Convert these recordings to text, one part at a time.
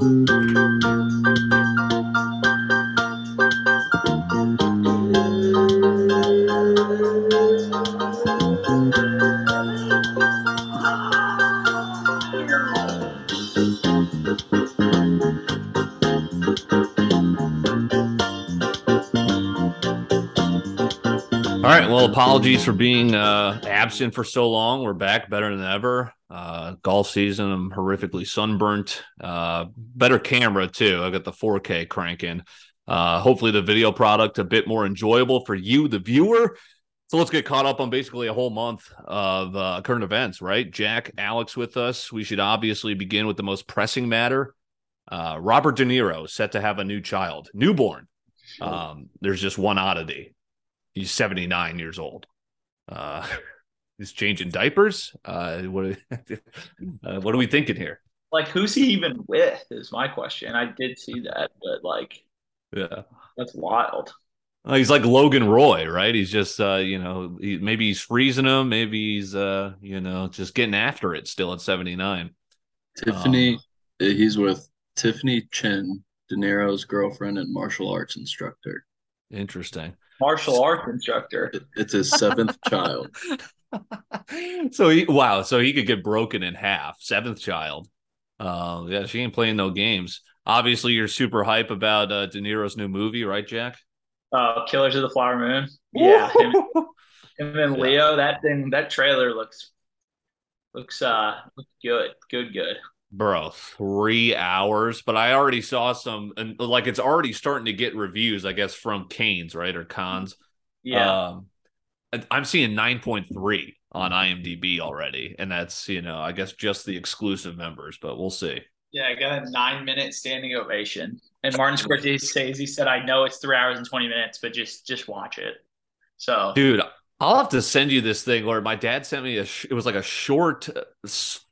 All right. Well, apologies for being uh, absent for so long. We're back better than ever. Golf season. I'm horrifically sunburnt. Uh, better camera too. I got the 4K cranking. Uh, hopefully, the video product a bit more enjoyable for you, the viewer. So let's get caught up on basically a whole month of uh, current events, right? Jack, Alex with us. We should obviously begin with the most pressing matter. Uh, Robert De Niro set to have a new child, newborn. Um, there's just one oddity he's 79 years old. Uh, he's changing diapers. Uh, what, are, uh, what are we thinking here? Like, who's he even with? Is my question. I did see that, but like, Yeah. that's wild. Uh, he's like Logan Roy, right? He's just, uh, you know, he, maybe he's freezing him. Maybe he's, uh, you know, just getting after it still at 79. Tiffany, he's with Tiffany Chen, De Niro's girlfriend and martial arts instructor. Interesting. Martial arts instructor. It's his seventh child. so he, wow. So he could get broken in half. Seventh child. Uh, yeah, she ain't playing no games. Obviously, you're super hype about uh, De Niro's new movie, right, Jack? Uh, Killers of the Flower Moon. Yeah, him, him and. Leo. That thing, that trailer looks looks uh looks good, good, good. bro three hours but i already saw some and like it's already starting to get reviews i guess from Cannes right or cons Yeah, um i'm seeing 9.3 on imdb already and that's you know i guess just the exclusive members but we'll see yeah. I got a nine minute standing ovation. And Martin Scorsese says he said, "I know it's three hours and twenty minutes, but just just watch it." So dude i'll have to send you this thing or my dad sent me a sh- it was like a short uh,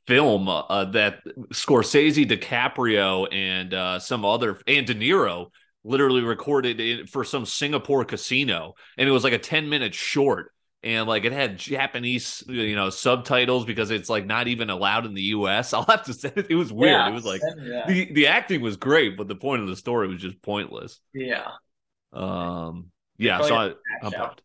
film uh, that scorsese dicaprio and uh, some other and de niro literally recorded in, for some singapore casino and it was like a 10 minute short and like it had japanese you know subtitles because it's like not even allowed in the us i'll have to say it, was weird Yeah, it was like that. the, the acting was great but the point of the story was just pointless yeah. um yeah so I, I'm out. pumped.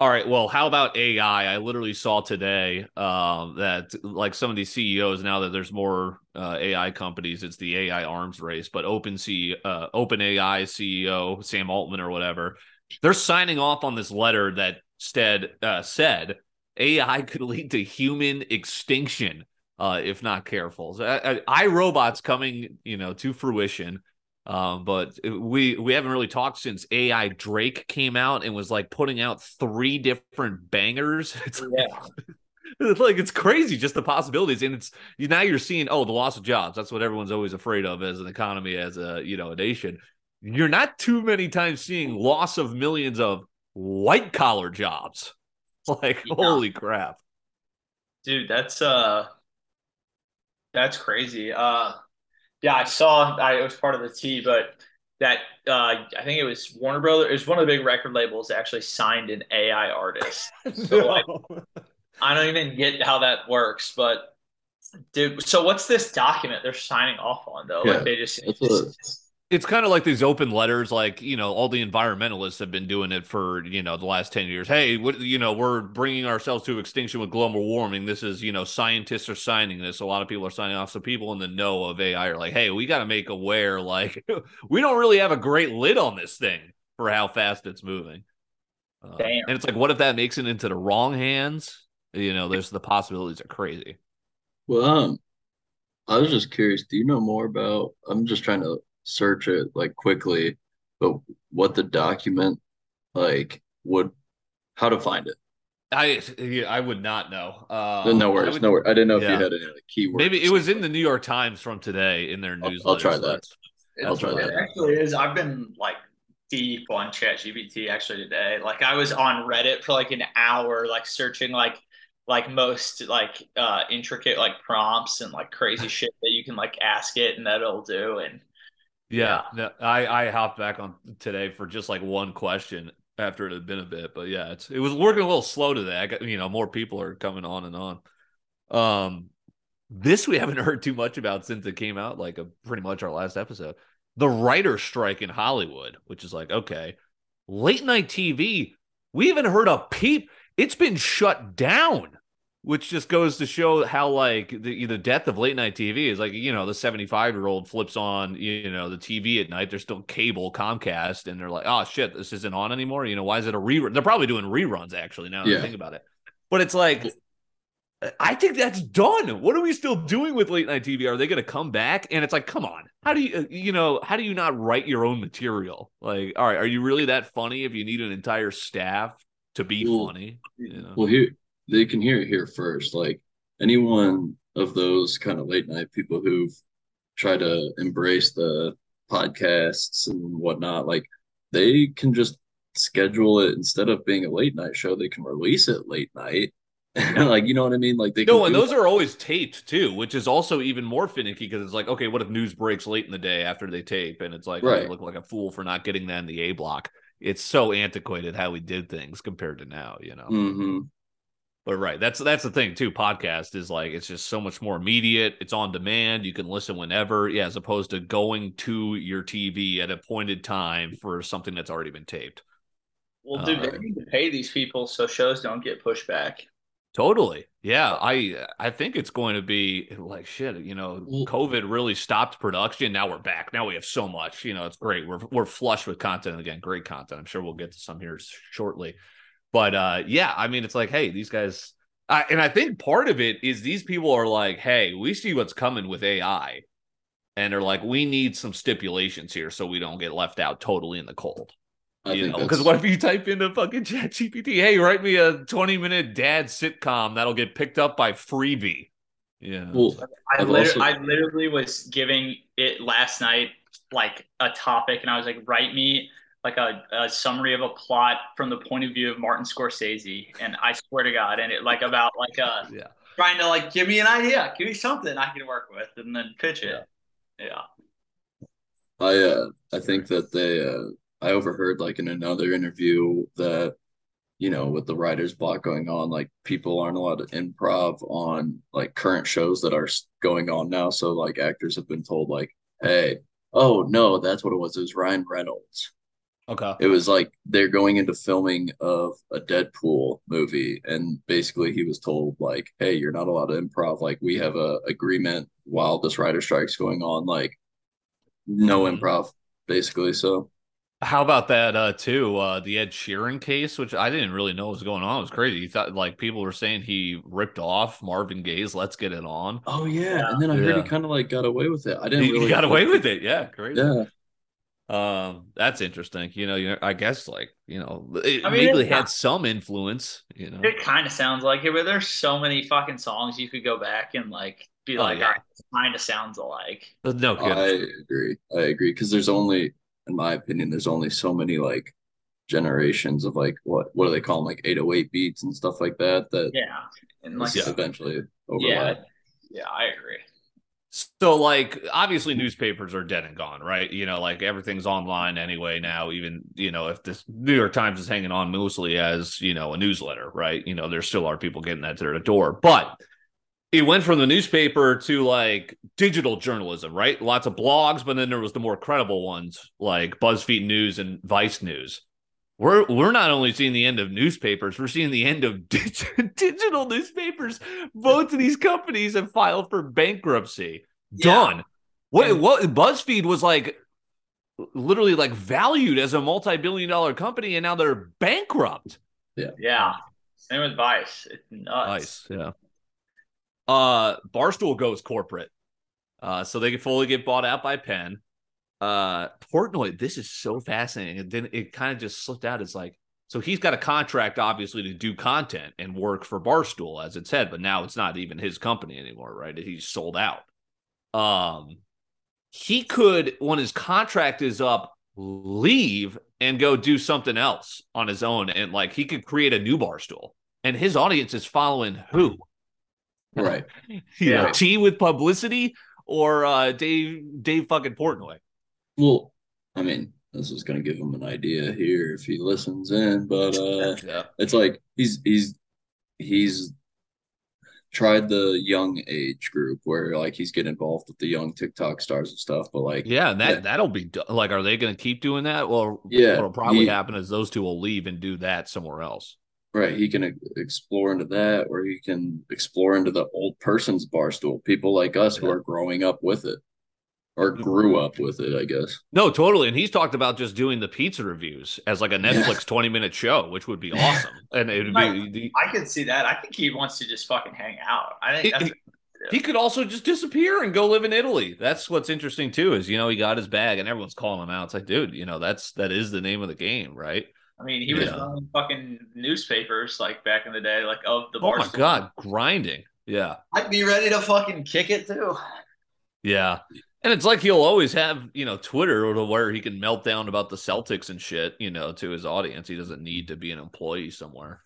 All right. Well, how about AI? I literally saw today um, that like some of these CEOs now that there's more uh, AI companies, it's the AI arms race. But Open C, uh, Open AI CEO Sam Altman or whatever, they're signing off on this letter that stead uh, said AI could lead to human extinction uh, if not careful. So, I, I, iRobots coming, you know, to fruition. Um, but we we haven't really talked since AI Drake came out and was like putting out three different bangers. It's Yeah. it's like it's crazy just the possibilities and it's now you're seeing oh the loss of jobs that's what everyone's always afraid of as an economy as a you know a nation you're not too many times seeing loss of millions of white collar jobs like Yeah. holy crap dude that's uh that's crazy uh yeah i saw i it was part of the t but that uh i think it was warner brothers it was one of the big record labels that actually signed an ai artist. So, like, i don't even get how that works but dude so what's this document they're signing off on though? Yeah, like they just That's what, it's kind of like these open letters like you know all the environmentalists have been doing it for you know the last 10 years hey what you know we're bringing ourselves to extinction with global warming this is you know scientists are signing this a lot of people are signing off so people in the know of ai are like hey we got to make aware like we don't really have a great lid on this thing for how fast it's moving Uh, Damn. and it's like what if that makes it into the wrong hands you know there's the possibilities are crazy well, um, I was just curious. Do you know more about? I'm just trying to search it like quickly, but what the document like would, how to find it? i i would not know uh, no I worries, would- no worries. I didn't know if you had any like keywords. Maybe it was in the New York Times from today in their I'll- newsletter. I'll try so that. that's- I'll that's try that. Actually is. I've been like deep on ChatGPT actually today. Like I was on Reddit for like an hour, like searching like like most like uh intricate like prompts and like crazy shit that you can like ask it and that it'll do. And Yeah, no, I I hopped back on today for just like one question after it had been a bit, but yeah, it's it was working a little slow today. I got you know more people are coming on and on. Um, This we haven't heard too much about since it came out, like a, pretty much our last episode. The writer strike in Hollywood, which is like, okay, late night TV, we haven't heard a peep. It's been shut down which just goes to show how like the, the death of late night TV is like you know the 75 year old flips on you know the TV at night there's still cable Comcast and they're like oh shit this isn't on anymore. You know why is it a rerun they're probably doing reruns actually now that. I think about it. But it's like I think that's done. What are we still doing with late night TV are they going to come back? And it's like come on. How do you uh, you know how do you not write your own material? Like all right are you really that funny if you need an entire staff to be well, funny? You know? well here they can hear it here first. Like anyone of those kind of late night people who've tried to embrace the podcasts and whatnot, like they can just schedule it instead of being a late night show, they can release it late night. like you know what I mean? Like they no, and those that. are always taped too, which is also even more finicky because it's like, okay, what if news breaks late in the day after they tape, and it's like, right. oh, look like a fool for not getting that in the A block. It's so antiquated how we did things compared to now, you know. Mm-hmm. But right, that's that's the thing too. Podcast is like it's just so much more immediate. It's on demand. You can listen whenever. Yeah, as opposed to going to your TV at a appointed time for something that's already been taped. Well, dude, uh, they need to pay these people so shows don't get pushed back. Totally. Yeah, I I think it's going to be like shit, you know, COVID really stopped production. Now we're back. Now we have so much, you know, it's great. We're we're flush with content again. Great content. I'm sure we'll get to some here shortly. But uh, yeah, I mean, it's like, hey, these guys, I, and I think part of it is these people are like, hey, we see what's coming with AI, and they're like, we need some stipulations here so we don't get left out totally in the cold. I you know, because what if you type into fucking Chat GPT, hey, write me a 20 minute dad sitcom that'll get picked up by Freevee. Yeah. Well, I, literally, also... I literally was giving it last night like a topic, and I was like, write me like a, a, summary of a plot from the point of view of Martin Scorsese, and I swear to God, and it like about like a yeah. trying to like give me an idea, give me something I can work with, and then pitch it. Yeah. yeah. I uh I think that they uh I overheard like in another interview that you know with the writers block going on like people aren't allowed to improv on like current shows that are going on now so like actors have been told like hey oh no that's what it was it was Ryan Reynolds Okay. It was like they're going into filming of a Deadpool movie, and basically he was told like, "Hey, you're not allowed to improv. Like, we have a agreement while this writer strike's going on. Like, no mm-hmm. improv, basically." So, how about that uh too? Uh the Ed Sheeran case, which I didn't really know was going on. It was crazy. You thought like people were saying he ripped off Marvin Gaye's "Let's Get It On." Oh yeah, yeah. and then I heard he kind of like got away with it. I didn't. He, really he got away with it. Yeah, crazy. Yeah. Um, that's interesting. You know, you know, I guess like you know, it I mean, maybe had some influence. You know, it kind of sounds like it, but there's so many fucking songs you could go back and like be oh, like, yeah. kind of sounds alike. No, good. I agree. I agree because there's only, in my opinion, there's only so many like generations of like what what do they call them like 808 beats and stuff like that that yeah and like eventually overlap. yeah yeah I agree. So, like, obviously, newspapers are dead and gone, right? You know, like everything's online anyway now. Even you know, if this New York Times is hanging on mostly as you know a newsletter, right? You know, there still are people getting that to their door, but it went from the newspaper to like digital journalism, right? Lots of blogs, but then there was the more credible ones like BuzzFeed News and Vice News. We're we're not only seeing the end of newspapers, we're seeing the end of digital newspapers. Both of these companies have filed for bankruptcy. Done. Yeah. What what BuzzFeed was like literally like valued as a multi-billion dollar company and now they're bankrupt. Yeah. Yeah. Same with Vice. It's nuts. Vice, yeah. Uh Barstool goes corporate. Uh so they can fully get bought out by Penn uh Portnoy, this is so fascinating. And then it kind of just slipped out. It's like, so he's got a contract, obviously, to do content and work for Barstool, as it said, but now it's not even his company anymore, right? He's sold out. Um, he could, when his contract is up, leave and go do something else on his own, and like he could create a new Barstool, and his audience is following who? Right. yeah. T with publicity or uh Dave Dave fucking Portnoy. Well, I mean, this is going to give him an idea here if he listens in, but uh, yeah. it's like he's he's he's tried the young age group where like he's getting involved with the young TikTok stars and stuff. But like, Yeah, that Yeah. that'll be like, are they going to keep doing that? Well, Yeah, what'll probably he- happen is those two will leave and do that somewhere else. right, he can explore into that, or he can explore into the old person's bar stool. People like us who are growing up with it, or grew up with it, I guess. No, totally. And he's talked about just doing the pizza reviews as like a Netflix 20 minute show, which would be awesome. And it would be, the, I can see that. I think he wants to just fucking hang out. I think He- that's he could also just disappear and go live in Italy. That's what's interesting too, is, you know, he got his bag and everyone's calling him out. It's like, dude, you know, that's, that is the name of the game, right? I mean, he was Yeah. running fucking newspapers like back in the day, like of the Oh my God, grinding. Yeah. I'd be ready to fucking kick it too. Yeah. And it's like he'll always have, you know, Twitter to where he can melt down about the Celtics and shit, you know, to his audience. He doesn't need to be an employee somewhere.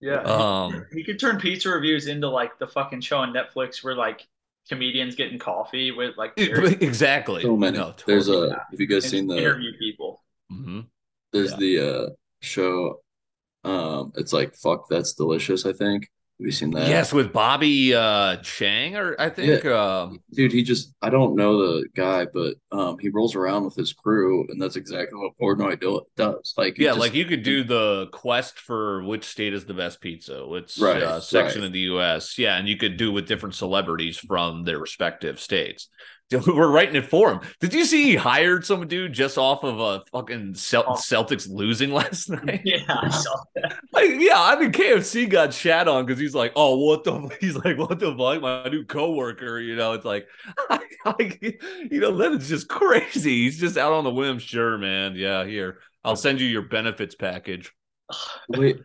Yeah. Um, he could turn pizza reviews into like the fucking show on Netflix where like comedians getting coffee with like Jerry exactly. So many. No, There's totally. a. Have you guys and seen the? interview people. Mhm. There's yeah. the uh show. Um, it's like fuck. That's delicious. I think. Have you seen that? Yes, with Bobby uh Chang, or I think um dude he just i don't know the guy but um he rolls around with his crew and that's exactly what portnoy do, does like yeah, just- like you could do the quest for which state is the best pizza, which Right, uh, section right. of the U.S. Yeah, and you could do with different celebrities from their respective states. We're writing it for him. Did you see he hired some dude just off of a fucking Cel- Oh. Celtics losing last night? Yeah, I saw that. Like, yeah, I mean KFC got shat on because he's like, oh, what the? He's like, what the fuck? My new coworker, you know, it's like, like, you know, then it's just crazy. He's just out on the whim. Sure, man. Yeah, here, I'll send you your benefits package. wait uh,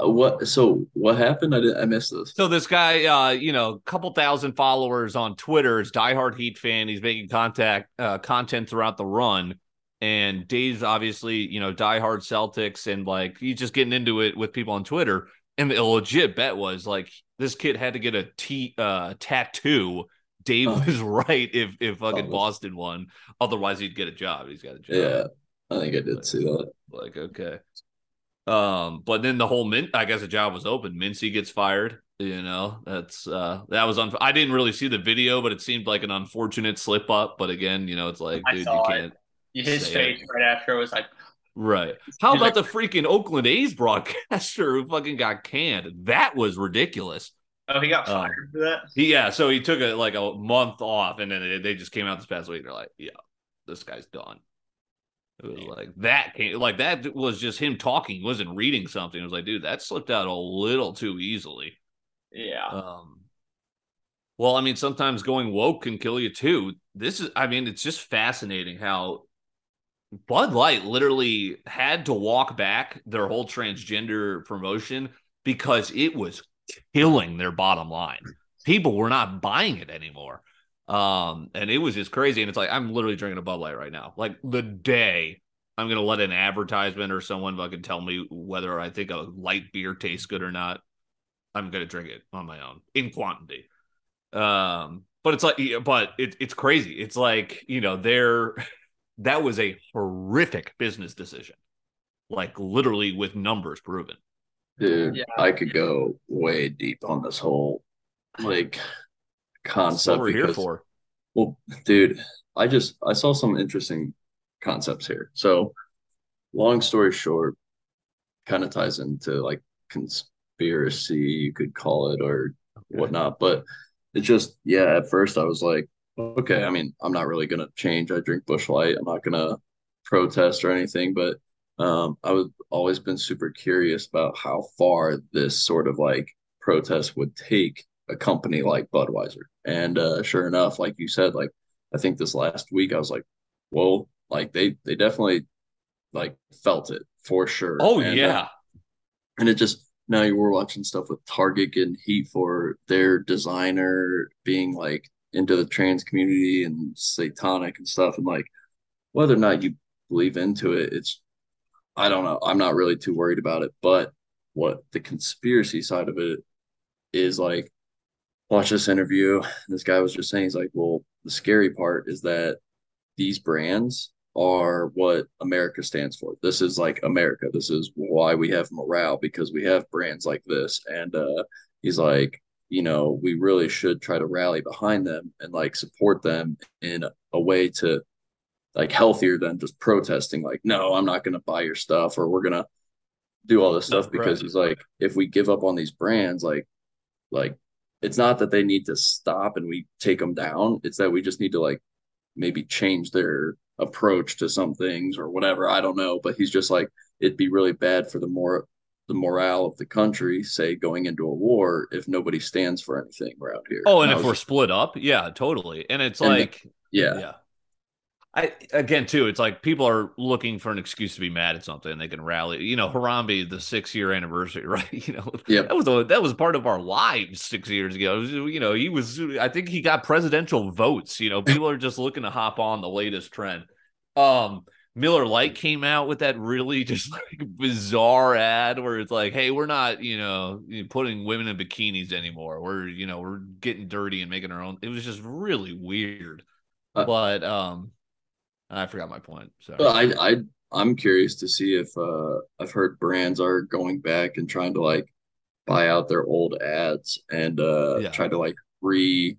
what so what happened i did i missed this So this guy, uh, you know, a couple thousand followers on Twitter, is diehard Heat fan. He's making contact uh, content throughout the run, and Dave's obviously, you know, diehard Celtics, and like he's just getting into it with people on Twitter. And the legit bet was like this kid had to get a t uh, tattoo. Dave Oh. was right if if fucking Oh. Boston won, otherwise he'd get a job. He's got a job. yeah i think i did see that Like, okay. Um, but then the whole mint, I guess the job was open. Mintzy gets fired. You know, that's uh that was un- I didn't really see the video, but it seemed like an unfortunate slip up. But again, you know, it's like, dude, you can't His Say face right after was like, right. How about the freaking Oakland A's broadcaster who fucking got canned? That was ridiculous. oh, he got Oh. fired for that. He, yeah, so he took a like a month off, and then they, they just came out this past week. They're like, yeah, this guy's done. It was like that came like that was just him talking. Wasn't reading something. It was like, dude, that slipped out a little too easily. Yeah. Um, well, I mean, sometimes going woke can kill you too. This is, I mean, it's just fascinating how Bud Light literally had to walk back their whole transgender promotion because it was killing their bottom line. People were not buying it anymore. Um, and it was just crazy. And it's like, I'm literally drinking a Bud Light right now. Like the day I'm going to let an advertisement or someone fucking tell me whether I think a light beer tastes good or not, I'm going to drink it on my own in quantity. Um, but it's like, yeah, but it, it's crazy. It's like, you know, they're, that was a horrific business decision, like literally with numbers proven. dude Yeah. i could go way deep on this whole like That's concept what we're here for. Well, dude, I just I saw some interesting concepts here. So, long story short, kind of ties into like conspiracy, you could call it, or whatnot. But it just, yeah, at first I was like, okay, I mean, I'm not really gonna change. I drink Busch Light. I'm not gonna protest or anything, but um, I was always been super curious about how far this sort of like protest would take a company like Budweiser. And uh, sure enough, like you said, like I think this last week I was like, whoa, like they they definitely like felt it for sure. Oh, And, uh, yeah. and it just now you were watching stuff with Target getting heat for their designer being like into the trans community and satanic and stuff and like whether or not you believe into it it's I don't know I'm not really too worried about it but what the conspiracy side of it is like watch this interview this guy was just saying he's like well the scary part is that these brands are what America stands for. This is like America. This is why we have morale because we have brands like this. And uh, he's like, you know, we really should try to rally behind them and like support them in a way to like healthier than just protesting, like, no, I'm not going to buy your stuff or we're going to do all this stuff because right. he's like, if we give up on these brands, like, like it's not that they need to stop and we take them down. It's that we just need to like maybe change their approach to some things or whatever. I don't know. But he's just like, it'd be really bad for the more the morale of the country, say going into a war, if nobody stands for anything around here. Oh, and, and if we're just, split up, yeah, totally. And it's and like, the, yeah, yeah. I again too, it's like people are looking for an excuse to be mad at something and they can rally. You know, Harambe, the six year anniversary, right? You know, yeah, that was a, that was part of our lives six years ago. Was, you know, he was. I think he got presidential votes. You know, people are just looking to hop on the latest trend. Um, Miller Lite came out with that really just like bizarre ad where it's like, hey, we're not, you know, putting women in bikinis anymore. We're, you know, we're getting dirty and making our own. It was just really weird. Uh, but um I forgot my point. So I I I'm curious to see if uh I've heard brands are going back and trying to like buy out their old ads and uh yeah. try to like re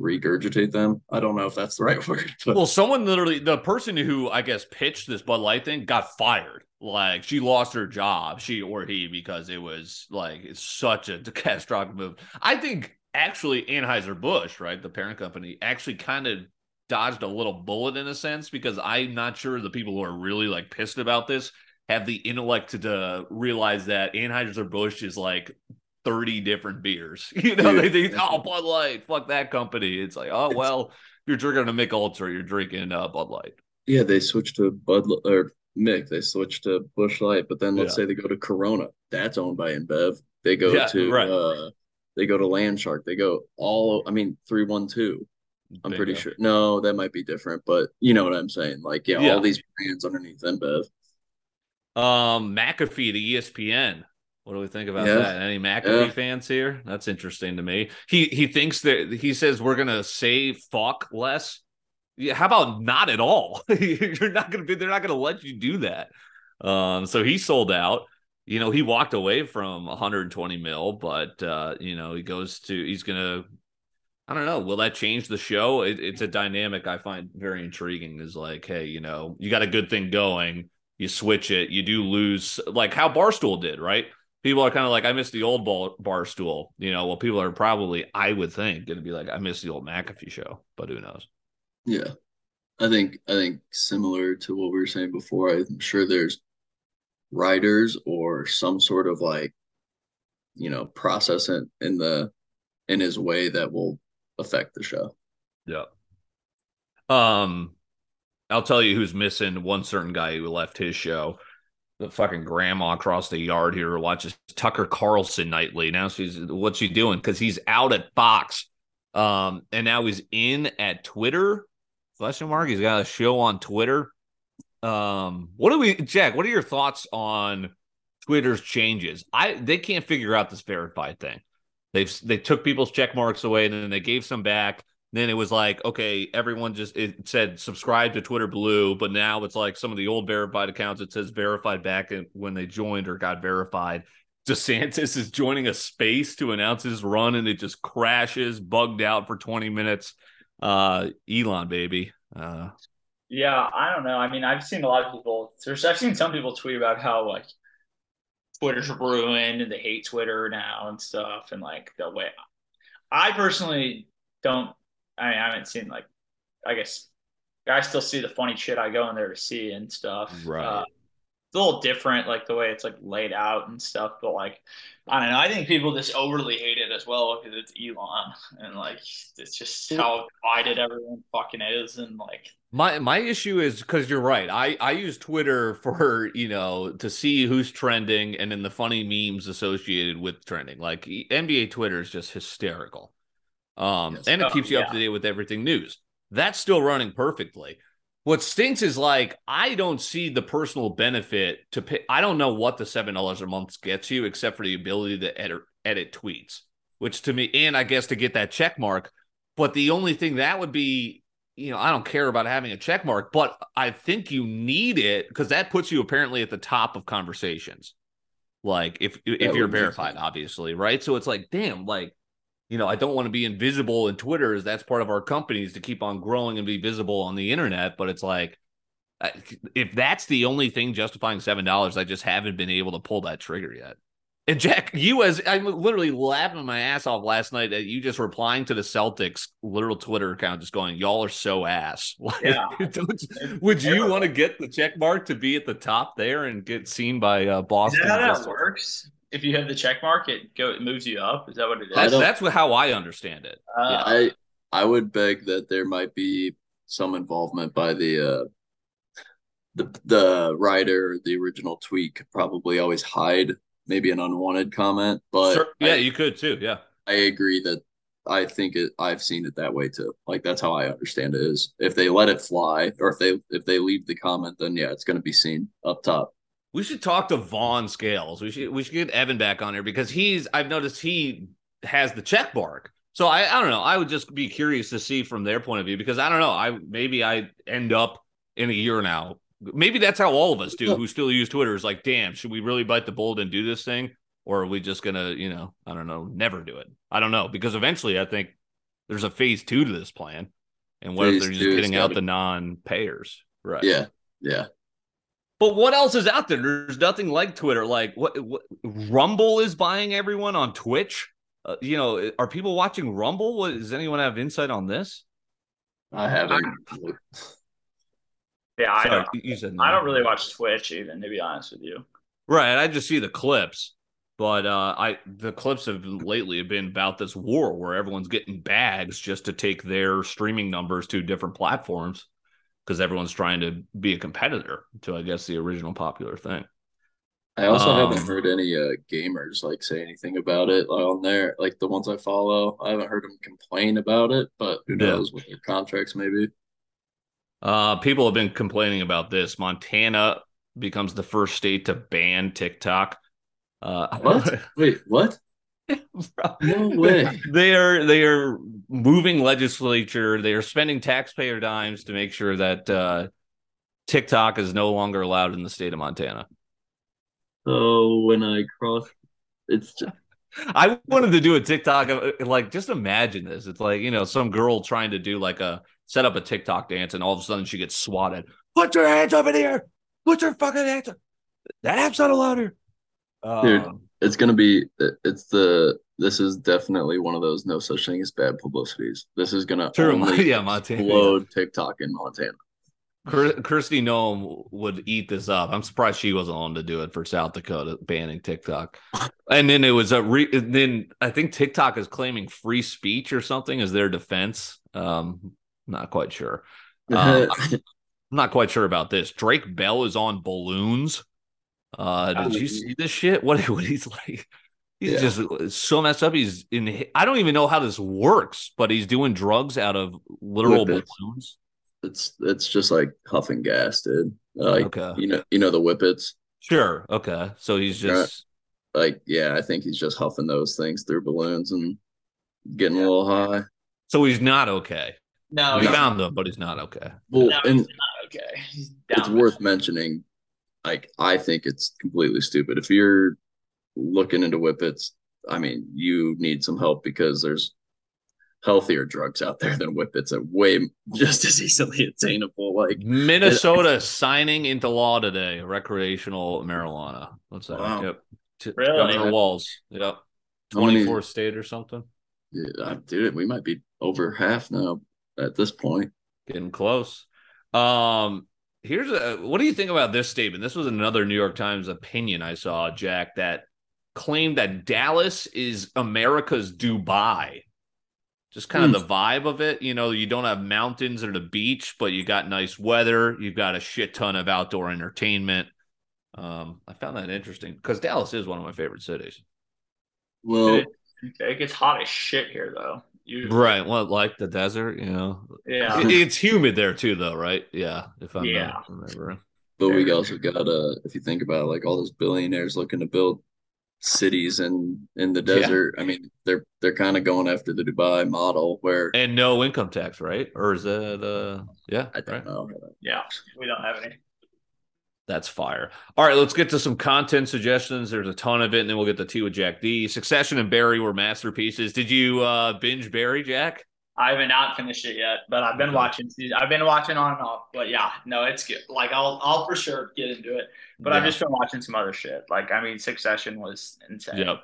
regurgitate them. I don't know if that's the right word. But. Well, someone literally, the person who I guess pitched this Bud Light thing got fired. Like she lost her job, she or he, because it was like it's such a catastrophic move. I think actually Anheuser Busch, right, the parent company, actually kind of dodged a little bullet in a sense because I'm not sure the people who are really like pissed about this have the intellect to, to realize that Anheuser Busch is like 30 different beers. You know, they think, oh, Bud Light, fuck that company. It's like, oh, well, you're drinking a Mich Ultra, you're drinking uh, Bud Light. Yeah, they switched to Bud or Mick, they switched to Busch Light, but then let's yeah. say they go to Corona, that's owned by InBev. They go yeah, to, right. uh, they go to Landshark, they go all, I mean, 312. I'm pretty sure. No, that might be different, but you know what I'm saying. Like, yeah, yeah. all these brands underneath InBev. Um, McAfee, the ESPN. What do we think about yeah. that? Any McAfee yeah. fans here? That's interesting to me. He he thinks that he says we're gonna say fuck less. Yeah, how about not at all? You're not gonna be. They're not gonna let you do that. Um, so he sold out. You know, he walked away from 120 mil, but uh, you know, he goes to. He's gonna. I don't know. Will that change the show? It, it's a dynamic I find very intriguing. Is like, hey, you know, you got a good thing going. You switch it. You do lose, like how Barstool did, right? people are kind of like, I miss the old ball, bar stool. You know, well, people are probably, I would think, going to be like, I miss the old McAfee show, but who knows? Yeah, I think I think similar to what we were saying before. I'm sure there's writers or some sort of like, you know, process in, in the in his way that will affect the show. Yeah. Um, I'll tell you who's missing one certain guy who left his show the fucking grandma across the yard here watches Tucker Carlson nightly. Now she's what's she doing? Because he's out at Fox. Um, and now he's in at Twitter. Question mark. He's got a show on Twitter. Um, what do we Jack? What are your thoughts on Twitter's changes? I they can't figure out this verified thing. They've they took people's check marks away and then they gave some back. Then it was like, okay, everyone just it said subscribe to Twitter Blue, but now it's like some of the old verified accounts. It says verified back when they joined or got verified. DeSantis is joining a space to announce his run, and it just crashes, bugged out for 20 minutes. Uh, Elon, baby. Uh, yeah, I don't know. I mean, I've seen a lot of people. I've seen some people tweet about how like Twitter's ruined and they hate Twitter now and stuff, and like the way. I personally don't I, mean, I haven't seen like, I guess I still see the funny shit I go in there to see and stuff. Right. Uh, it's a little different, like the way it's like laid out and stuff. But like, I don't know. I think people just overly hate it as well because it's Elon and like it's just how divided everyone fucking is and like. My my issue is because you're right. I I use Twitter for you know to see who's trending and then the funny memes associated with trending. Like NBA Twitter is just hysterical. Um, yes. and it keeps you yeah. up to date with everything news. That's still running perfectly. What stinks is like I don't see the personal benefit to pay. I don't know what the seven dollars a month gets you, except for the ability to edit edit tweets, which to me, and I guess to get that check mark. But the only thing that would be, you know, I don't care about having a check mark, but I think you need it because that puts you apparently at the top of conversations. Like if if you're verified, obviously, right? So it's like, damn, like you know, I don't want to be invisible in Twitter as that's part of our companies to keep on growing and be visible on the internet. But it's like, if that's the only thing justifying seven dollars, I just haven't been able to pull that trigger yet. And Jack, you as I'm literally laughing my ass off last night at you just replying to the Celtics literal Twitter account, just going, "Y'all are so ass." Like, Yeah. would you want to get the check mark to be at the top there and get seen by uh, Is Boston? that how that works? If you have the check mark, it go it moves you up. Is that what it is? That's that's what, how I understand it. Uh, I I would beg that there might be some involvement by the uh the the writer, the original tweet could probably always hide maybe an unwanted comment, but Sure. Yeah, I, you could too. Yeah. I agree that I think it I've seen it that way too. Like that's how I understand it is if they let it fly or if they if they leave the comment, then yeah, it's gonna be seen up top. We should talk to Vaughn Scales. We should we should get Evan back on here because he's I've noticed he has the check mark. So I, I don't know. I would just be curious to see from their point of view because I don't know. I maybe I end up in a year now. Maybe that's how all of us do who still use Twitter is like, damn, should we really bite the bullet and do this thing? Or are we just gonna, you know, I don't know, never do it? I don't know. Because eventually I think there's a phase two to this plan. And what if they're just getting out gotta- the non-payers? Right. Yeah, yeah. But what else is out there? There's nothing like Twitter. Like what, what Rumble is buying everyone on Twitch. Uh, you know, are people watching Rumble? What, does anyone have insight on this? I haven't. Yeah, I don't. you said no. I don't really watch Twitch even, to be honest with you. Right, I just see the clips, but uh, I the clips have lately have been about this war where everyone's getting bags just to take their streaming numbers to different platforms because everyone's trying to be a competitor to, I guess, the original popular thing. I also Um, haven't heard any uh, gamers like say anything about it on there. Like the ones I follow, I haven't heard them complain about it. But who Yeah. knows with their contracts, maybe. Uh, people have been complaining about this. Montana becomes the first state to ban TikTok. Uh, What? Wait, what? No way. they are they are moving legislature. They are spending taxpayer dimes to make sure that uh, TikTok is no longer allowed in the state of Montana. So when I cross, it's just I wanted to do a TikTok. Like, just imagine this. It's like you know, some girl trying to do like a set up a TikTok dance, and all of a sudden she gets swatted. Put your hands up in the air. Put your fucking hands up. That app's not allowed here. Dude. Um, it's gonna be it's the this is definitely one of those no such thing as bad publicities. This is gonna True, only yeah, Montana. explode TikTok in Montana. Kir- Kirsty Noem would eat this up. I'm surprised she wasn't on to do it for South Dakota banning TikTok. And then it was a re- and then I think TikTok is claiming free speech or something as their defense. Um, not quite sure. Um, I'm not quite sure about this. Drake Bell is on balloons. Uh, did you see this shit? What what he's like? He's Yeah. just so messed up. He's in. I don't even know how this works, but he's doing drugs out of literal Whippets. balloons. it's it's just like huffing gas, dude. Like Okay. you know you know the whippets. Sure. Okay. So he's just Like yeah, I think he's just huffing those things through balloons and getting a little high. so he's not okay. No, we found him, but he's not okay. Well, no, and he's not okay. He's down. it's worth mentioning. Like I think it's completely stupid. If you're looking into whippets, I mean, you need some help because there's healthier drugs out there than whippets and way just as easily attainable. Like Minnesota signing into law today recreational marijuana. What's that? Wow. Yep. T- Really? Governor Walz. Yep. How many- 24th state or something. yeah, dude, we might be over half now at this point. Getting close. Um, here's a what do you think about this statement? This was another New York Times opinion I saw, Jack, that claimed that Dallas is America's Dubai. Just kind Hmm. of the vibe of it. You know, you don't have mountains or the beach, but you got nice weather. You've got a shit ton of outdoor entertainment. Um, I found that interesting because Dallas is one of my favorite cities. Well, It, it gets hot as shit here, though. You, Right. Well, like the desert, you know. Yeah. It- it's humid there too, though, right? Yeah. If I'm Yeah. not remembering. but we also got uh if you think about it, like all those billionaires looking to build cities in in the Yeah. desert. I mean, they're they're kind of going after the Dubai model where And no income tax, right? Or is that uh yeah, I don't right. know. Yeah. We don't have any. That's fire. All right, let's get to some content suggestions. There's a ton of it, and then we'll get the tea with Jack D. Succession and Barry were masterpieces. Did you uh binge Barry, Jack? I haven't not finished it yet, but I've been Okay. watching. I've been watching on and off. But yeah, no, it's good. Like I'll I'll for sure get into it. But I've just been watching some other shit. Like I mean, Succession was insane. Yep.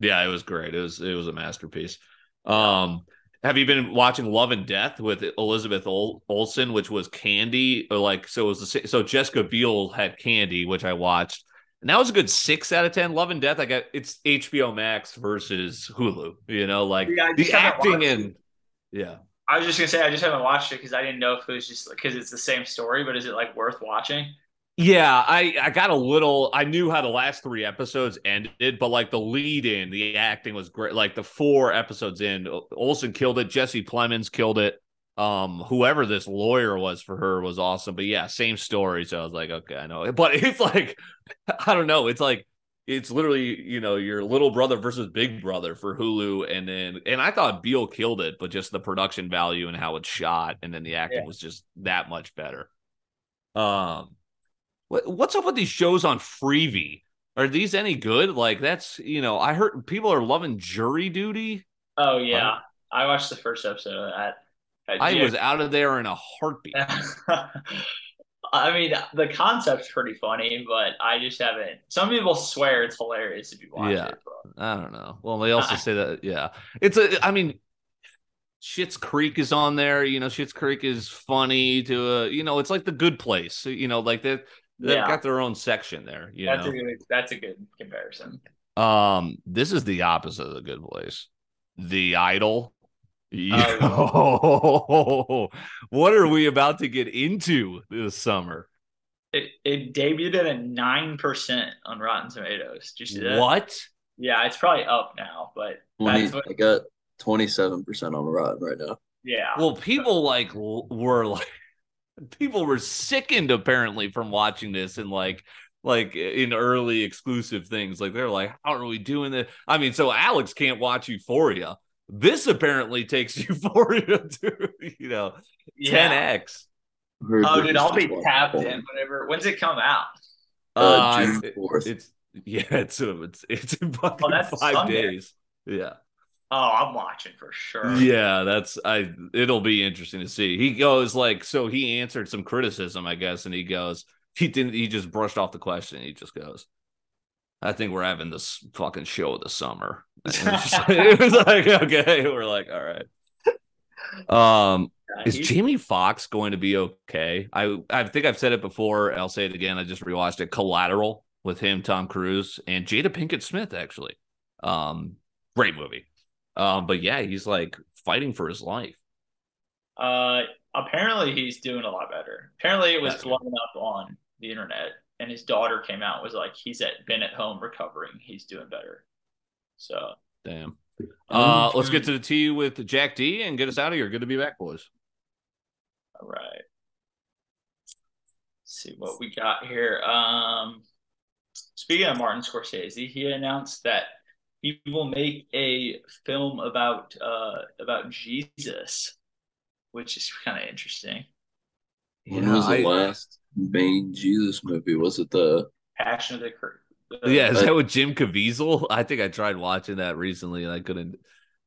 Yeah, it was great. It was it was a masterpiece. Um, have you been watching Love and Death with Elizabeth Ol- Olsen, which was Candy? Or like, so it was the so Jessica Biel had Candy, which I watched, and that was a good six out of ten. Love and Death, I got it's HBO Max versus Hulu. You know, like Yeah, the acting and yeah. I was just gonna say I just haven't watched it because I didn't know if it was just because it's the same story, but is it like worth watching? Yeah, I I got a little. I knew how the last three episodes ended, but like the lead in, the acting was great. Like the four episodes in, Olsen killed it. Jesse Plemons killed it. Um, whoever this lawyer was for her was awesome. But yeah, same story. So I was like, okay, I know. But it's like, I don't know. It's like it's literally you know your little brother versus big brother for Hulu, and then and I thought Biel killed it, but just the production value and how it's shot, and then the acting Yeah. was just that much better. Um. What, what's up with these shows on Freevee? Are these any good? Like that's you know, I heard people are loving Jury Duty. Oh yeah, I watched the first episode of that. I Yeah. was out of there in a heartbeat. I mean, the concept's pretty funny, but I just haven't. Some people swear it's hilarious if you watch Yeah. it. But I don't know. Well, they also say that yeah, it's a. I mean, Schitt's Creek is on there. You know, Schitt's Creek is funny to uh, you know, it's like the Good Place. You know, like they they've Yeah. got their own section there. You that's know, a good. That's a good comparison. Um, this is the opposite of the good place. The idol. Oh. What are we about to get into this summer? It, it debuted at a nine percent on Rotten Tomatoes. Did you see that? What? Yeah, it's probably up now, but 20, that's what. I got 27% on Rotten right now. Yeah. Well, people like were like people were sickened apparently from watching this and like like in early exclusive things. Like they're like, how are we doing this? I mean, so Alex can't watch Euphoria. This apparently takes Euphoria to you know yeah. 10x. Oh, dude, I'll be one tapped in whenever. When's it come out? Uh, June it- it's yeah, it's uh, it's it's in fucking Oh, five Sunday. days. Yeah. Oh, I'm watching for sure. Yeah, that's I it'll be interesting to see. He goes like so he answered some criticism, I guess, and he goes, he didn't he just brushed off the question. He just goes, I think we're having this fucking show of the summer. It, was just- it was like, okay, we're like, all right. Um, is Jamie Foxx going to be okay? I I think I've said it before. I'll say it again. I just rewatched it. Collateral with him, Tom Cruise, and Jada Pinkett Smith. Actually, um, great movie. Um, but yeah, he's like fighting for his life. Uh, apparently he's doing a lot better. Apparently it was That's blowing up on the internet, and his daughter came out and was like, he's at been at home recovering. He's doing better. So Damn. Uh, let's get to the tea with Jack D and get us out of here. Good to be back, boys. all right. Let's see what we got here. Um, speaking of Martin Scorsese, he announced that he will make a film about uh about Jesus, which is kind of interesting. When Yeah, was the I- last main Jesus movie? Was it the Passion of the Cr- Yeah, is that with Jim Caviezel? I think I tried watching that recently and I couldn't.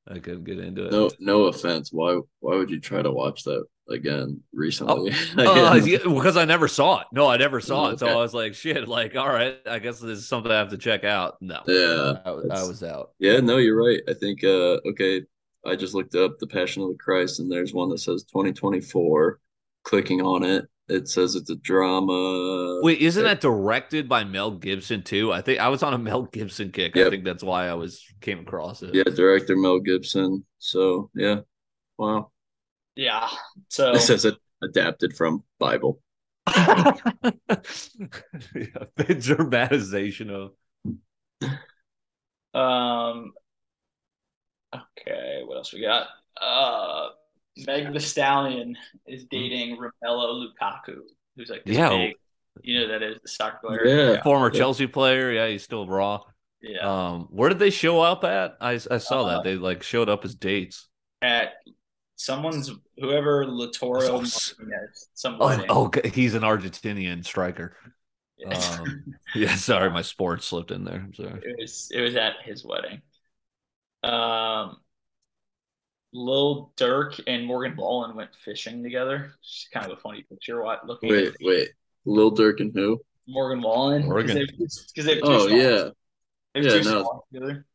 I couldn't get into it. no no offense? Why why would you try to watch that again recently? Uh, because I never saw it. No, I never saw Oh, it. So okay. I was like, shit, like, all right, I guess this is something I have to check out. No. Yeah, I, was- I was out. Yeah, no, you're right. I think uh okay, I just looked up the Passion of the Christ and there's one that says 2024. Clicking on it, it says it's a drama. Wait, isn't that directed by Mel Gibson too? I think I was on a Mel Gibson kick. I think that's why I was came across it. Yeah, director Mel Gibson. So yeah. Wow. Yeah. So It says it adapted from Bible. yeah, the dramatization of Um. Okay, what else we got? Uh, Meg Thee Stallion is dating Romelu Lukaku, who's like Yeah. big, you know, that is the soccer player. Yeah. former Yeah. Chelsea player. Yeah, he's still raw. yeah. Um, where did they show up at? I I saw Uh, that they like showed up as dates. At someone's whoever Lautaro Oh, Martinez, Oh, oh, he's an Argentinian striker. Um, yeah, sorry, my sports slipped in there. I'm sorry. It was it was at his wedding. Um, Lil Durk and Morgan Wallen went fishing together. It's kind of a funny picture. What looking Wait, at wait. Lil Durk and who? Morgan Wallen Morgan. because they, have two Oh songs. yeah, They Yeah, no. together.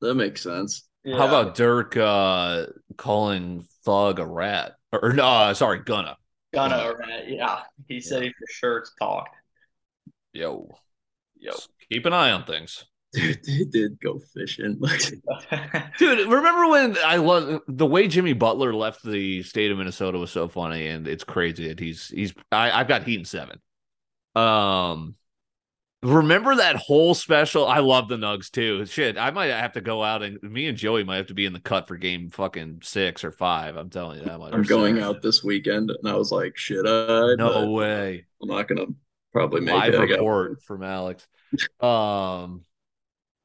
that makes sense. Yeah. How about Durk uh, calling Thug a rat? Or, or no, uh, sorry, Gunna. Gunna? uh, or Matt? Yeah, he said he for sure talked. Yo, Yo. keep an eye on things. Dude, they did go fishing. Dude, remember when I love the way Jimmy Butler left the state of Minnesota was so funny, and it's crazy that he's he's I, I've got Heat in seven. Um, remember that whole special? I love the Nugs too. Shit, I might have to go out and me and Joey might have to be in the cut for game fucking six or five. I'm telling you that much. I'm going out this weekend, and I was like, "Shit, I? No way. I'm not gonna probably make Live it. Report from Alex. Um.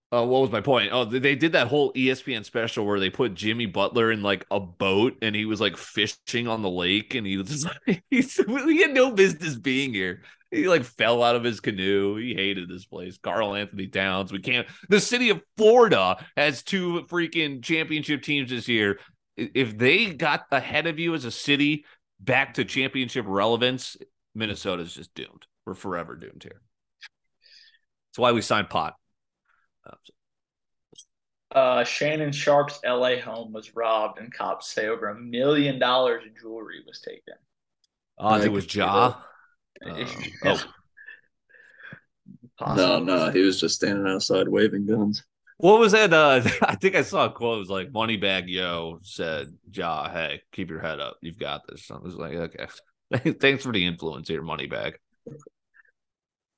Oh, what was my point? Oh, they did that whole ESPN special where they put Jimmy Butler in like a boat and he was like fishing on the lake and he was just like, he's, he had no business being here. He like fell out of his canoe. He hated this place. Karl-Anthony Towns. We can't. The city of Florida has two freaking championship teams this year. If they got ahead of you as a city back to championship relevance, Minnesota's just doomed. We're forever doomed here. That's why we signed pot. Uh, Shannon Sharpe's LA home was robbed, and cops say over a million dollars in jewelry was taken. Odds I it was could see Uh, Yeah. oh, No, Possible. no, he was just standing outside waving guns. what was that? Uh, I think I saw a quote. It was like Moneybagg Yo said, Ja, hey, keep your head up. You've got this. I was like, okay. Thanks for the influence here, Moneybagg.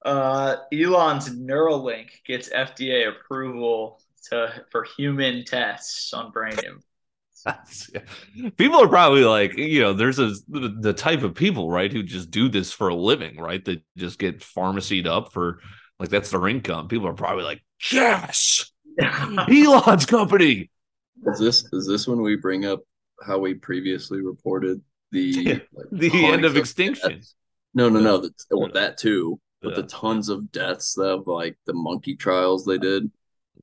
Uh, Elon's Neuralink gets FDA approval to for human tests on brain implants. people are probably like, you know, there's a the the type of people, right, who just do this for a living, right? That just get pharmacied up for like that's their income. People are probably like, yes, Elon's company. Is this is this when we bring up how we previously reported the Yeah, like, The tons end of extinction. deaths? No, no, no. The, well, that too, but Yeah. the tons of deaths of like the monkey trials they did.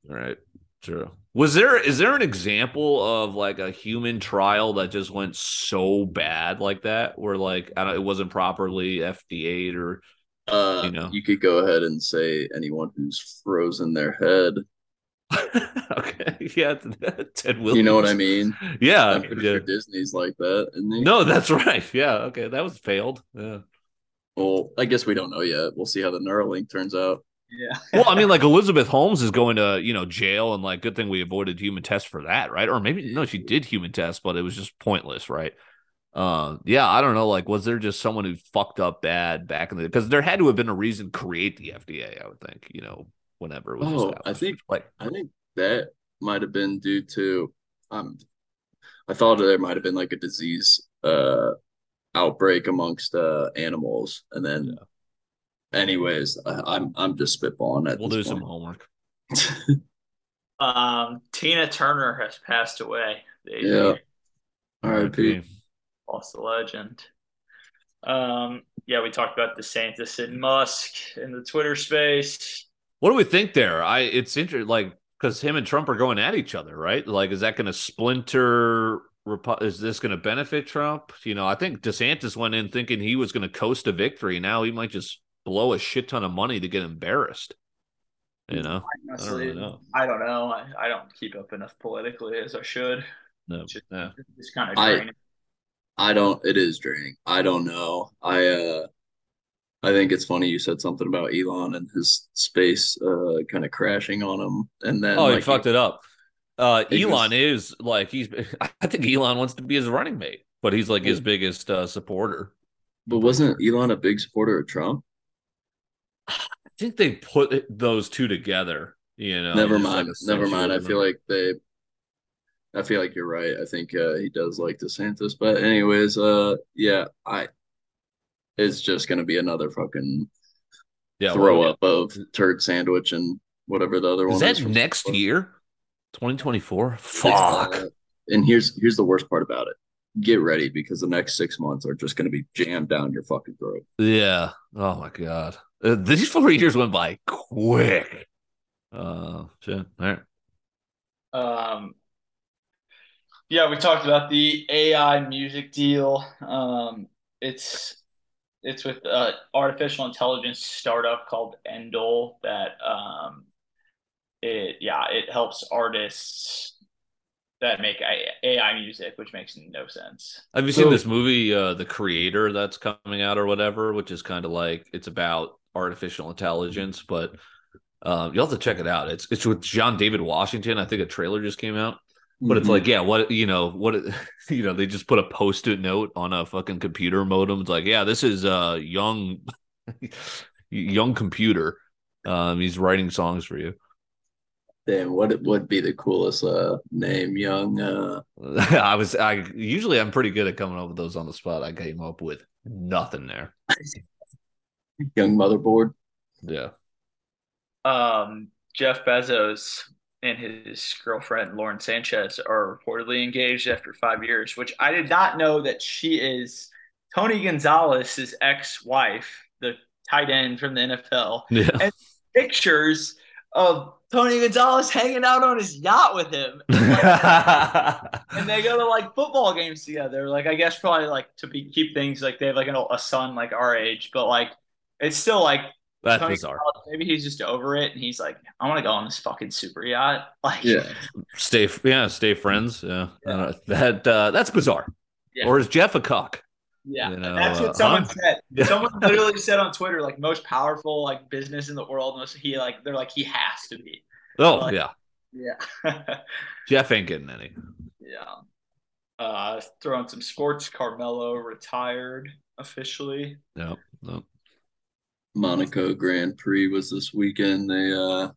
Right. True. Was there is there an example of like a human trial that just went so bad like that, where like I don't, it wasn't properly FDA'd or Uh, You know. you could go ahead and say anyone who's frozen their head. okay, yeah, Ted Williams. You know what I mean? Yeah, I'm pretty yeah. sure Disney's like that? No, that's right. Yeah, okay, that was failed. Yeah. Well, I guess we don't know yet. We'll see how the Neuralink turns out. Yeah. Well, I mean, like Elizabeth Holmes is going to you know jail, and like good thing we avoided human tests for that, right? Or maybe no, she did human tests, but it was just pointless, right? Uh, yeah, I don't know. Like, was there just someone who fucked up bad back in the? Because there had to have been a reason to create the FDA. I would think, you know, whenever it was. Oh, I think- like I think that might have been due to um I thought there might have been like a disease uh outbreak amongst uh animals and then anyways I, I'm I'm just spitballing at we'll do this some homework. Um, Tina Turner has passed away. They Yeah. R.I.P. lost the legend. Um, yeah, we talked about DeSantis and Musk in the Twitter space. What do we think there? I it's interesting, like because him and Trump are going at each other, right? Like, is that going to splinter? Repu- Is this going to benefit Trump? You know, I think DeSantis went in thinking he was going to coast a victory. Now he might just blow a shit ton of money to get embarrassed. You know, Honestly, really know. I don't know. I, I don't keep up enough politically as I should. no, Just, yeah. It's kind of draining. I I don't it is draining. I don't know. I uh I think it's funny you said something about Elon and his space uh kind of crashing on him and then Oh, he like fucked it up. Uh, He was- Elon is like he's. I think Elon wants to be his running mate, but he's like his biggest uh, supporter. but wasn't Elon a big supporter of Trump? I think they put those two together. You know, never just like mind. never mind. I feel like they. I feel like you're right. I think uh, he does like DeSantis, but anyways, uh, yeah, I. It's just gonna be another fucking yeah, throw well, up of turd sandwich and whatever the other one. Is one that from- next year? 2024? Fuck. uh, and here's here's the worst part about it. Get ready because the next six months are just gonna be jammed down your fucking throat. Yeah. Oh my god. Uh, these four years went by quick. Uh, shit. All right. Um, yeah, we talked about the AI music deal. Um, it's it's with uh, artificial intelligence startup called Endel that um, it yeah it helps artists that make AI music, which makes no sense. Have you seen this movie, uh, The Creator, that's coming out or whatever, which is kind of like it's about artificial intelligence, but um, you'll have to check it out. It's it's with John David Washington. I think a trailer just came out. But mm-hmm. it's like, yeah, what you know, what you know, they just put a post-it note on a fucking computer modem. It's like, yeah, this is a young, young computer. Um, he's writing songs for you. Damn, what would be the coolest uh, name, young? Uh... I was, I usually I'm pretty good at coming up with those on the spot. I came up with nothing there. Young motherboard. Yeah. Um, Jeff Bezos and his girlfriend Lauren Sanchez are reportedly engaged after five years, which I did not know that she is Tony Gonzalez's ex-wife, the tight end from the NFL. Yeah. And pictures of Tony Gonzalez hanging out on his yacht with him. and they go to like football games together. Like I guess probably like to be keep things like they have like an, a son like our age, but like it's still like that's Tony bizarre. maybe he's just over it, and he's like, "I want to go on this fucking super yacht." Like, yeah, stay, yeah, stay friends. Yeah, yeah. that uh, that's bizarre. Yeah. Or is Jeff a cock? Yeah, you know, that's what uh, someone huh? said. Yeah. Someone literally said on Twitter, like most powerful like business in the world. Most he like they're like he has to be. Oh like, yeah, yeah. Jeff ain't getting any. Yeah. Uh, throwing some sports. Carmelo retired officially. No, no. Monaco Grand Prix was this weekend. They uh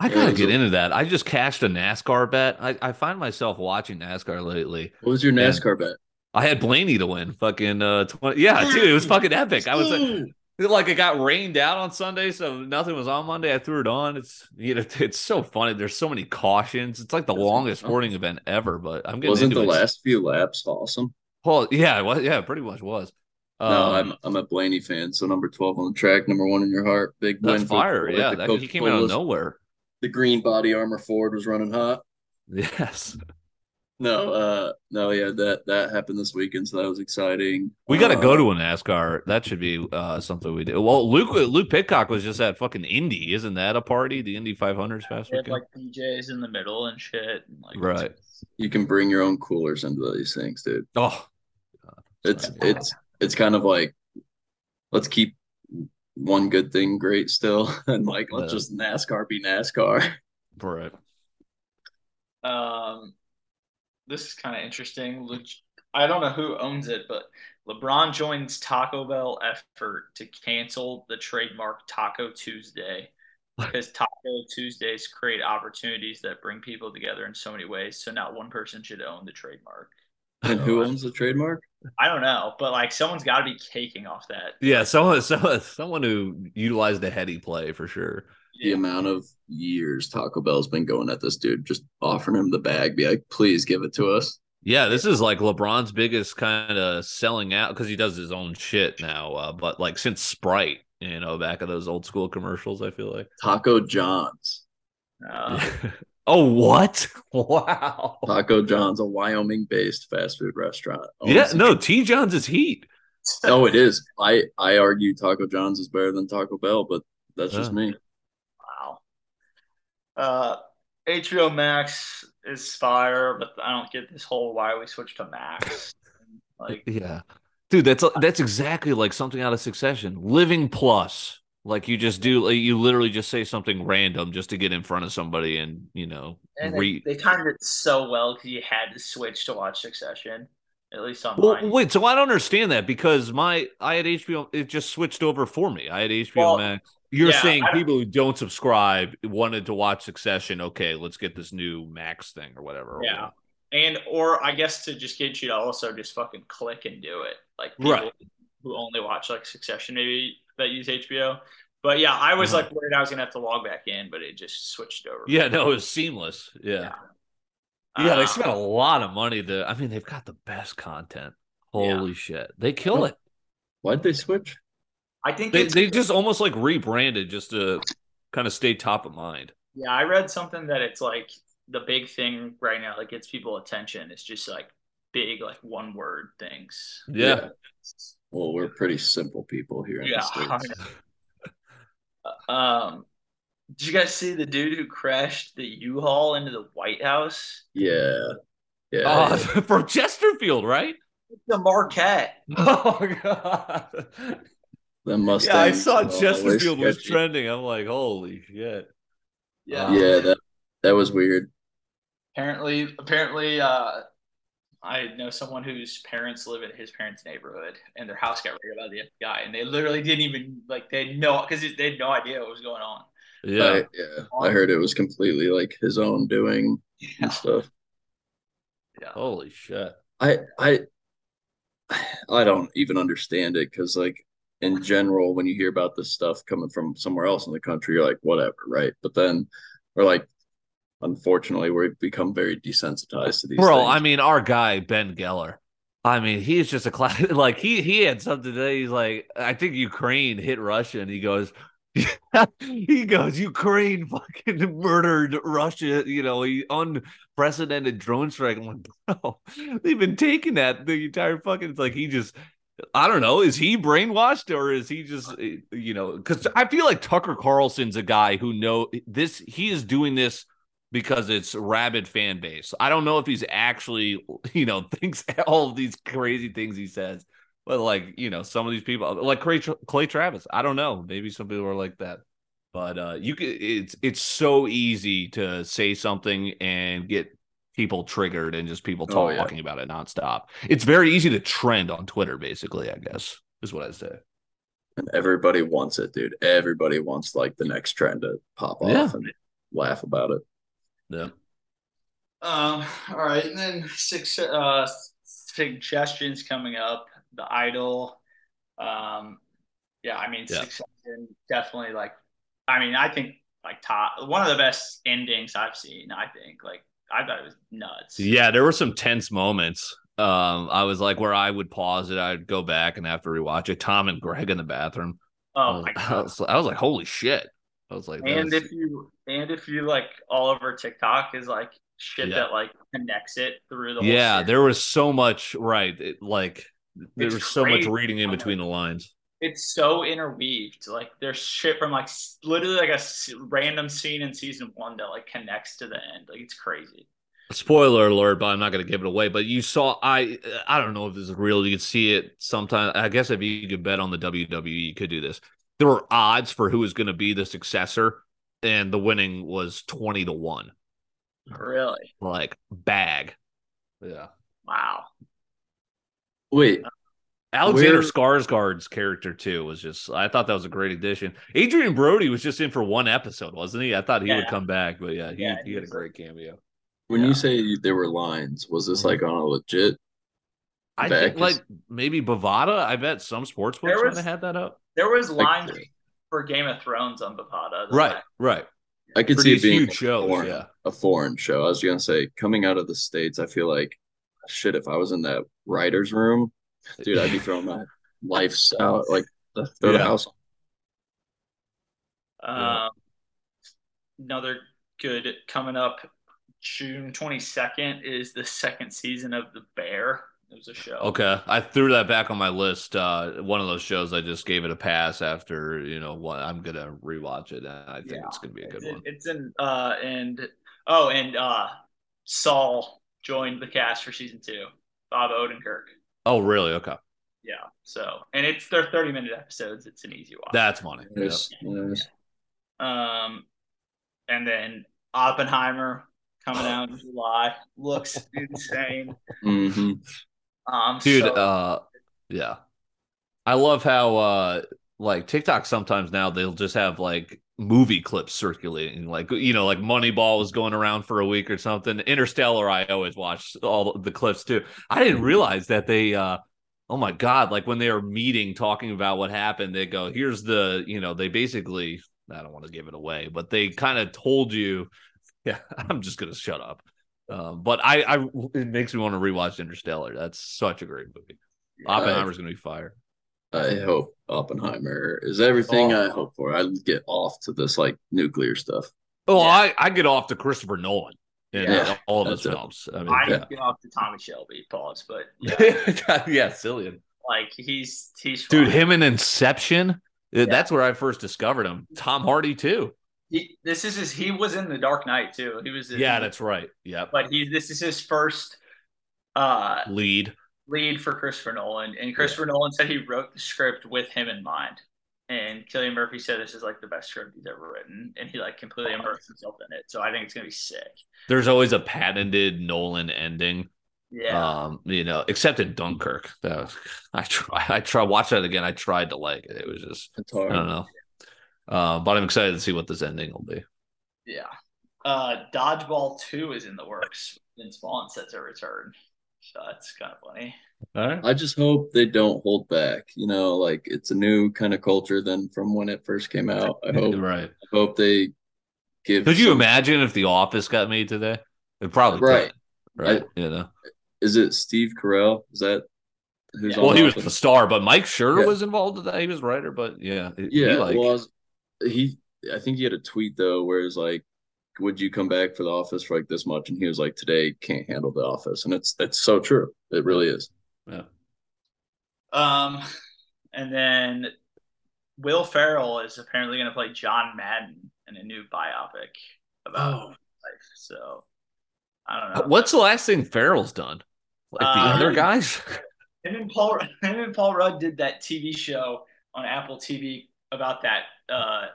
I gotta get a, into that. I just cashed a NASCAR bet. I, I find myself watching NASCAR lately. What was your NASCAR bet? I had Blaney to win. Fucking uh 20 yeah, dude, it was fucking epic. I was like like it got rained out on Sunday, so nothing was on Monday. I threw it on. It's you know, it's so funny. There's so many cautions. It's like the That's longest sporting event ever. But I'm getting it. wasn't the it. last few laps awesome? Well, yeah, well, yeah, pretty much was. Um, no, I'm I'm a Blaney fan. So number twelve on the track, number one in your heart, big win. fire, yeah. That, he came out of nowhere. The green body armor Ford was running hot. Yes. No, uh, no, yeah, that that happened this weekend, so that was exciting. We got to uh, go to a NASCAR. That should be uh, something we do. Well, Luke Luke Pitcock was just at fucking Indy, isn't that a party? The Indy 500s past weekend. Like DJs in the middle and shit. And like, right. You can bring your own coolers into these things, dude. Oh, it's it's it's kind of like let's keep one good thing great still and like let's just NASCAR be NASCAR. Right. Um this is kind of interesting. I don't know who owns it, but LeBron joins Taco Bell effort to cancel the trademark Taco Tuesday because Taco Tuesdays create opportunities that bring people together in so many ways. So not one person should own the trademark. And who owns the trademark? I don't know, but like someone's got to be caking off that. Yeah, someone, someone, someone who utilized a heady play for sure. The amount of years Taco Bell's been going at this dude, just offering him the bag, be like, please give it to us. Yeah, this is like LeBron's biggest kind of selling out because he does his own shit now. Uh, but like since Sprite, you know, back of those old school commercials, I feel like Taco John's. Uh, Oh, what? Wow. Taco John's, a Wyoming based fast food restaurant. yeah, no, T. John's is heat. oh, it is. I, I argue Taco John's is better than Taco Bell, but that's just me. Wow. Uh, HBO Max is fire, but I don't get this whole why we switched to Max. like, yeah, dude, that's that's exactly like something out of Succession. Living Plus. Like you just do, like you literally just say something random just to get in front of somebody, and you know, and re- they, they timed it so well because you had to switch to watch Succession. At least on well, wait. So I don't understand that because my I had HBO. It just switched over for me. I had HBO well, Max. You're yeah, saying people who don't subscribe wanted to watch Succession. Okay, let's get this new Max thing or whatever. Yeah, or and or I guess to just get you to also just fucking click and do it. Like people right. who only watch like Succession maybe that use HBO. But yeah, I was uh-huh. like worried I was gonna have to log back in, but it just switched over. Yeah, no, it was seamless. Yeah. Yeah, yeah they uh, spent a lot of money to I mean, they've got the best content. Holy yeah. shit. They kill it. Why'd they switch? I think They they just almost like rebranded just to kind of stay top of mind. yeah. I read something that it's like the big thing right now that gets people attention is just like big like one word things. Yeah. Well, we're pretty simple people here in Yeah, the States. Um, did you guys see the dude who crashed the U-Haul into the White House? Yeah. Yeah. Oh, yeah. from Chesterfield, right? The Marquette. Oh god. Them Mustangs. Yeah, I saw uh, always Chesterfield was sketchy. trending. I'm like, holy shit. Yeah. Yeah, that that was weird. Apparently, apparently, uh, I know someone whose parents live in his parents' neighborhood, and their house got raided by the FBI, and they literally didn't even like they know because they had no idea what was going on. Yeah. I, yeah. I heard it was completely like his own doing Yeah. and stuff. Yeah. Holy shit. I I I don't even understand it because like in general, when you hear about this stuff coming from somewhere else in the country, you're like, whatever, right? But then or like unfortunately we've become very desensitized to these Bro, things. I mean, our guy Ben Geller. I mean, he's just a class. Like he he had something today. He's like, I think Ukraine hit Russia, and he goes, he goes, Ukraine fucking murdered Russia. You know, he unprecedented drone strike. I'm like, bro, they've been taking that the entire fucking. It's like he just. I don't know. Is he brainwashed or is he just, eh, you know, because I feel like Tucker Carlson's a guy who know this. He is doing this because it's rabid fan base. I don't know if he's actually, you know, thinks all of these crazy things he says, but like, you know, some of these people, like Clay, Clay Travis, I don't know. Maybe some people are like that, but uh, you can. It's it's so easy to say something and get people triggered and just people Oh, yeah. talking about it nonstop. It's very easy to trend on Twitter, basically. I guess is what I say. and everybody wants it, dude. Everybody wants like the next trend to pop off Yeah. and laugh about it. Yeah. Um. All right, and then six uh suggestions coming up. The Idol. Um. Yeah, I mean, Yeah. Succession definitely like. I mean, I think like top one of the best endings I've seen. I think like I thought it was nuts. Yeah, there were some tense moments. Um, I was like, where I would pause it, I'd go back and have to rewatch it. Tom and Greg in the bathroom. I Oh was, my I was, I was like, holy shit. I was like, And that's- if you and if you like all over TikTok is like shit Yeah. that like connects it through the yeah, there was so much right. It, like there It's was so much reading in between the lines. it's so interweaved. Like there's shit from like literally like a random scene in season one that like connects to the end. Like it's crazy. Spoiler alert, but I'm not going to give it away. But you saw, I I don't know if this is real. You could see it sometime. I guess if you could bet on the WWE, you could do this. There were odds for who was going to be the successor, and the winning was twenty to one. Really? Like bag. Yeah. Wow. Wait, Alexander Where- Skarsgård's character too was just I thought that was a great addition. Adrien Brody was just in for one episode, wasn't he? I thought he would come back, but yeah, he, Yeah, he he had a great cameo. when Yeah. you say there were lines, was this Mhm. like on a legit? I think is- like maybe Bovada. I bet some sports books There might have had that up. There was Like, lines for Game of Thrones on Bovada. Right, right. I could see it being huge like, shows, a, foreign, yeah. a foreign show. I was gonna say, coming out of the states, I feel like shit. If I was in that writers' room, dude, I'd be throwing my life's out, like throw the Yeah. house. Yeah. Um, another good coming up June 22nd is the second season of The Bear. It was a show. Okay, I threw that back on my list. Uh, one of those shows I just gave it a pass after. You know, what I'm gonna rewatch it, and I think Yeah. it's gonna be a good It- one. It's in uh and oh and uh Saul joined the cast for season two. Bob Odenkirk. Oh, really? Okay, Yeah. So and it's they're 30 minute episodes. It's an easy watch. that's funny. Yeah. Yes, yes. Um and then Oppenheimer coming out in July. Looks insane. hmm Um dude so- uh yeah. I love how uh like tiktok sometimes now they'll just have like movie clips circulating like you know like moneyball was going around for a week or something. Interstellar i always watch all the clips too. I didn't realize that they uh oh my god like when they are meeting talking about what happened they go here's the you know they basically i don't want to give it away but they kind of told you yeah i'm just gonna shut up um, but I, I, it makes me want to rewatch Interstellar. That's such a great movie. Oppenheimer's gonna be fire. I hope Oppenheimer is everything Oh. I hope for. I get off to this like nuclear stuff. Oh, Yeah. I, I get off to Christopher Nolan in Yeah. all of his it. films. I mean, I Yeah. get off to Tommy Shelby, pause, but yeah, yeah, yeah Cillian. like he's he's Dude, fine. him in Inception. uh, That's where I first discovered him. Tom Hardy too. He, this is his. He was in the Dark Knight too. He was. Yeah, that's right. Yeah. But he. This is his first uh Lead. lead for Christopher Nolan, and Christopher Nolan said he wrote the script with him in mind. And Cillian Murphy said this is like the best script he's ever written, and he like completely immersed himself in it. So I think it's gonna be sick. There's always a patented Nolan ending. Yeah, Um, you know, except in Dunkirk. That was, I try I try watch that again. I tried to like it. It was just I don't know. Uh, but I'm excited to see what this ending will be. yeah. Uh, Dodgeball Two is in the works. Vince Vaughn set a return, so that's kind of funny. All right. I just hope they don't hold back. You know, like it's a new kind of culture than from when it first came out. I hope Right. I hope they give Could you some- imagine if The Office got made today? It probably Right. could. Right. you know. is it Steve Carell? Is that who's Yeah. Well, he was the star, but Mike Schur Yeah. was involved in that. He was writer, but yeah, he- Yeah, he like well, I was- he I think he had a tweet though where it's like, "Would you come back for the office for like this much?" And he was like, "Today can't handle the office," and it's it's so true. It really is. yeah. Um, and then Will Ferrell is apparently going to play John Madden in a new biopic about Oh. life. So I don't know. What's the last thing Ferrell's done? Like the Uh, other guys? Him and Paul, him and Paul Rudd did that TV show on Apple TV about that uh,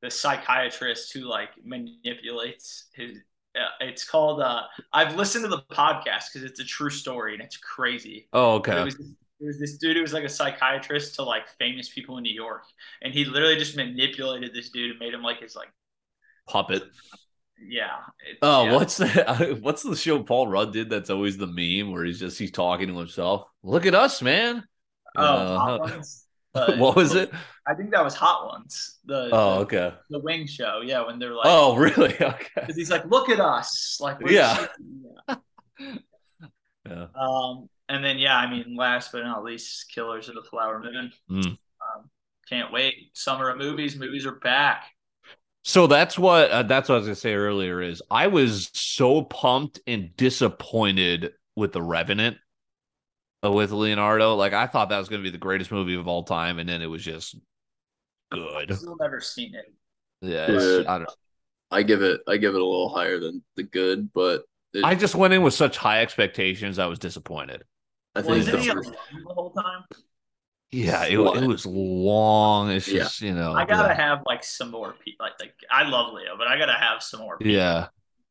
the psychiatrist who like manipulates his. Uh, it's called. Uh, I've listened to the podcast because it's a true story and it's crazy. Oh, But It okay. was it was this dude who was like a psychiatrist to like famous people in New York, and he literally just manipulated this dude and made him like his like Puppet. yeah. it- Oh, yeah. what's that? What's the show Paul Rudd did? That's always the meme where he's just he's talking to himself. Look at us, man. oh Uh, Uh, what was it? I think that was Hot Ones. The Oh, okay. the Wing show. Yeah, when they're like, Oh, really? Okay. because he's like, look at us, like Yeah. yeah. Yeah. Um, and then yeah, I mean, last but not least, Killers of the Flower Moon. Mm. Um, can't wait. Summer of movies. Movies are back. So that's what uh, that's what I was gonna say earlier. Is I was so pumped and disappointed with the Revenant with Leonardo. Like I thought that was gonna be the greatest movie of all time, and then it was just good. Still never seen it. Yeah, Good. it's- I don't. I give it I give it a little higher than the good, but it, I just went in with such high expectations. I was disappointed. I Well, think isn't the he first, the whole time? Yeah, it, it was long. It's Yeah. just you know. I gotta yeah. have like some more people. Like, like I love Leo, but I gotta have some more. People. Yeah,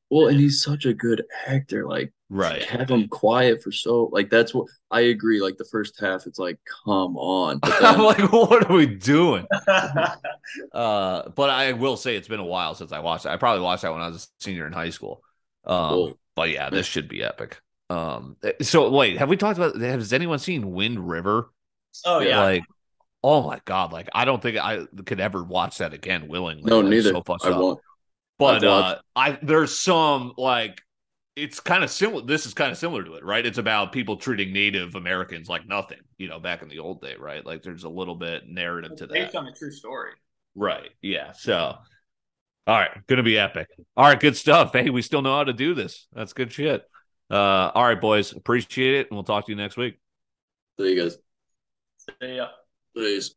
well, and he's such a good actor. Like right. have them quiet for so like that's what I agree. Like the first half, it's like come on, but I'm like, what are we doing? Uh, but I will say it's been a while since I watched it. I probably watched that when I was a senior in high school. Um, Cool. but yeah, this should be epic. Um, so wait, have we talked about? Has anyone seen Wind River? oh yeah. Like, oh my god, like I don't think I could ever watch that again willingly. no, That's neither. So I up. won't. But uh, I there's some like it's kind of similar. This is kind of similar to it, right? It's about people treating Native Americans like nothing, you know, back in the old day, right? Like there's a little bit narrative to that. based on a true story. Right. Yeah. So, all right, gonna be epic. All right, good stuff. Hey, we still know how to do this. That's good shit. Uh, all right, boys, appreciate it, and we'll talk to you next week. See you guys. So, yeah. Please.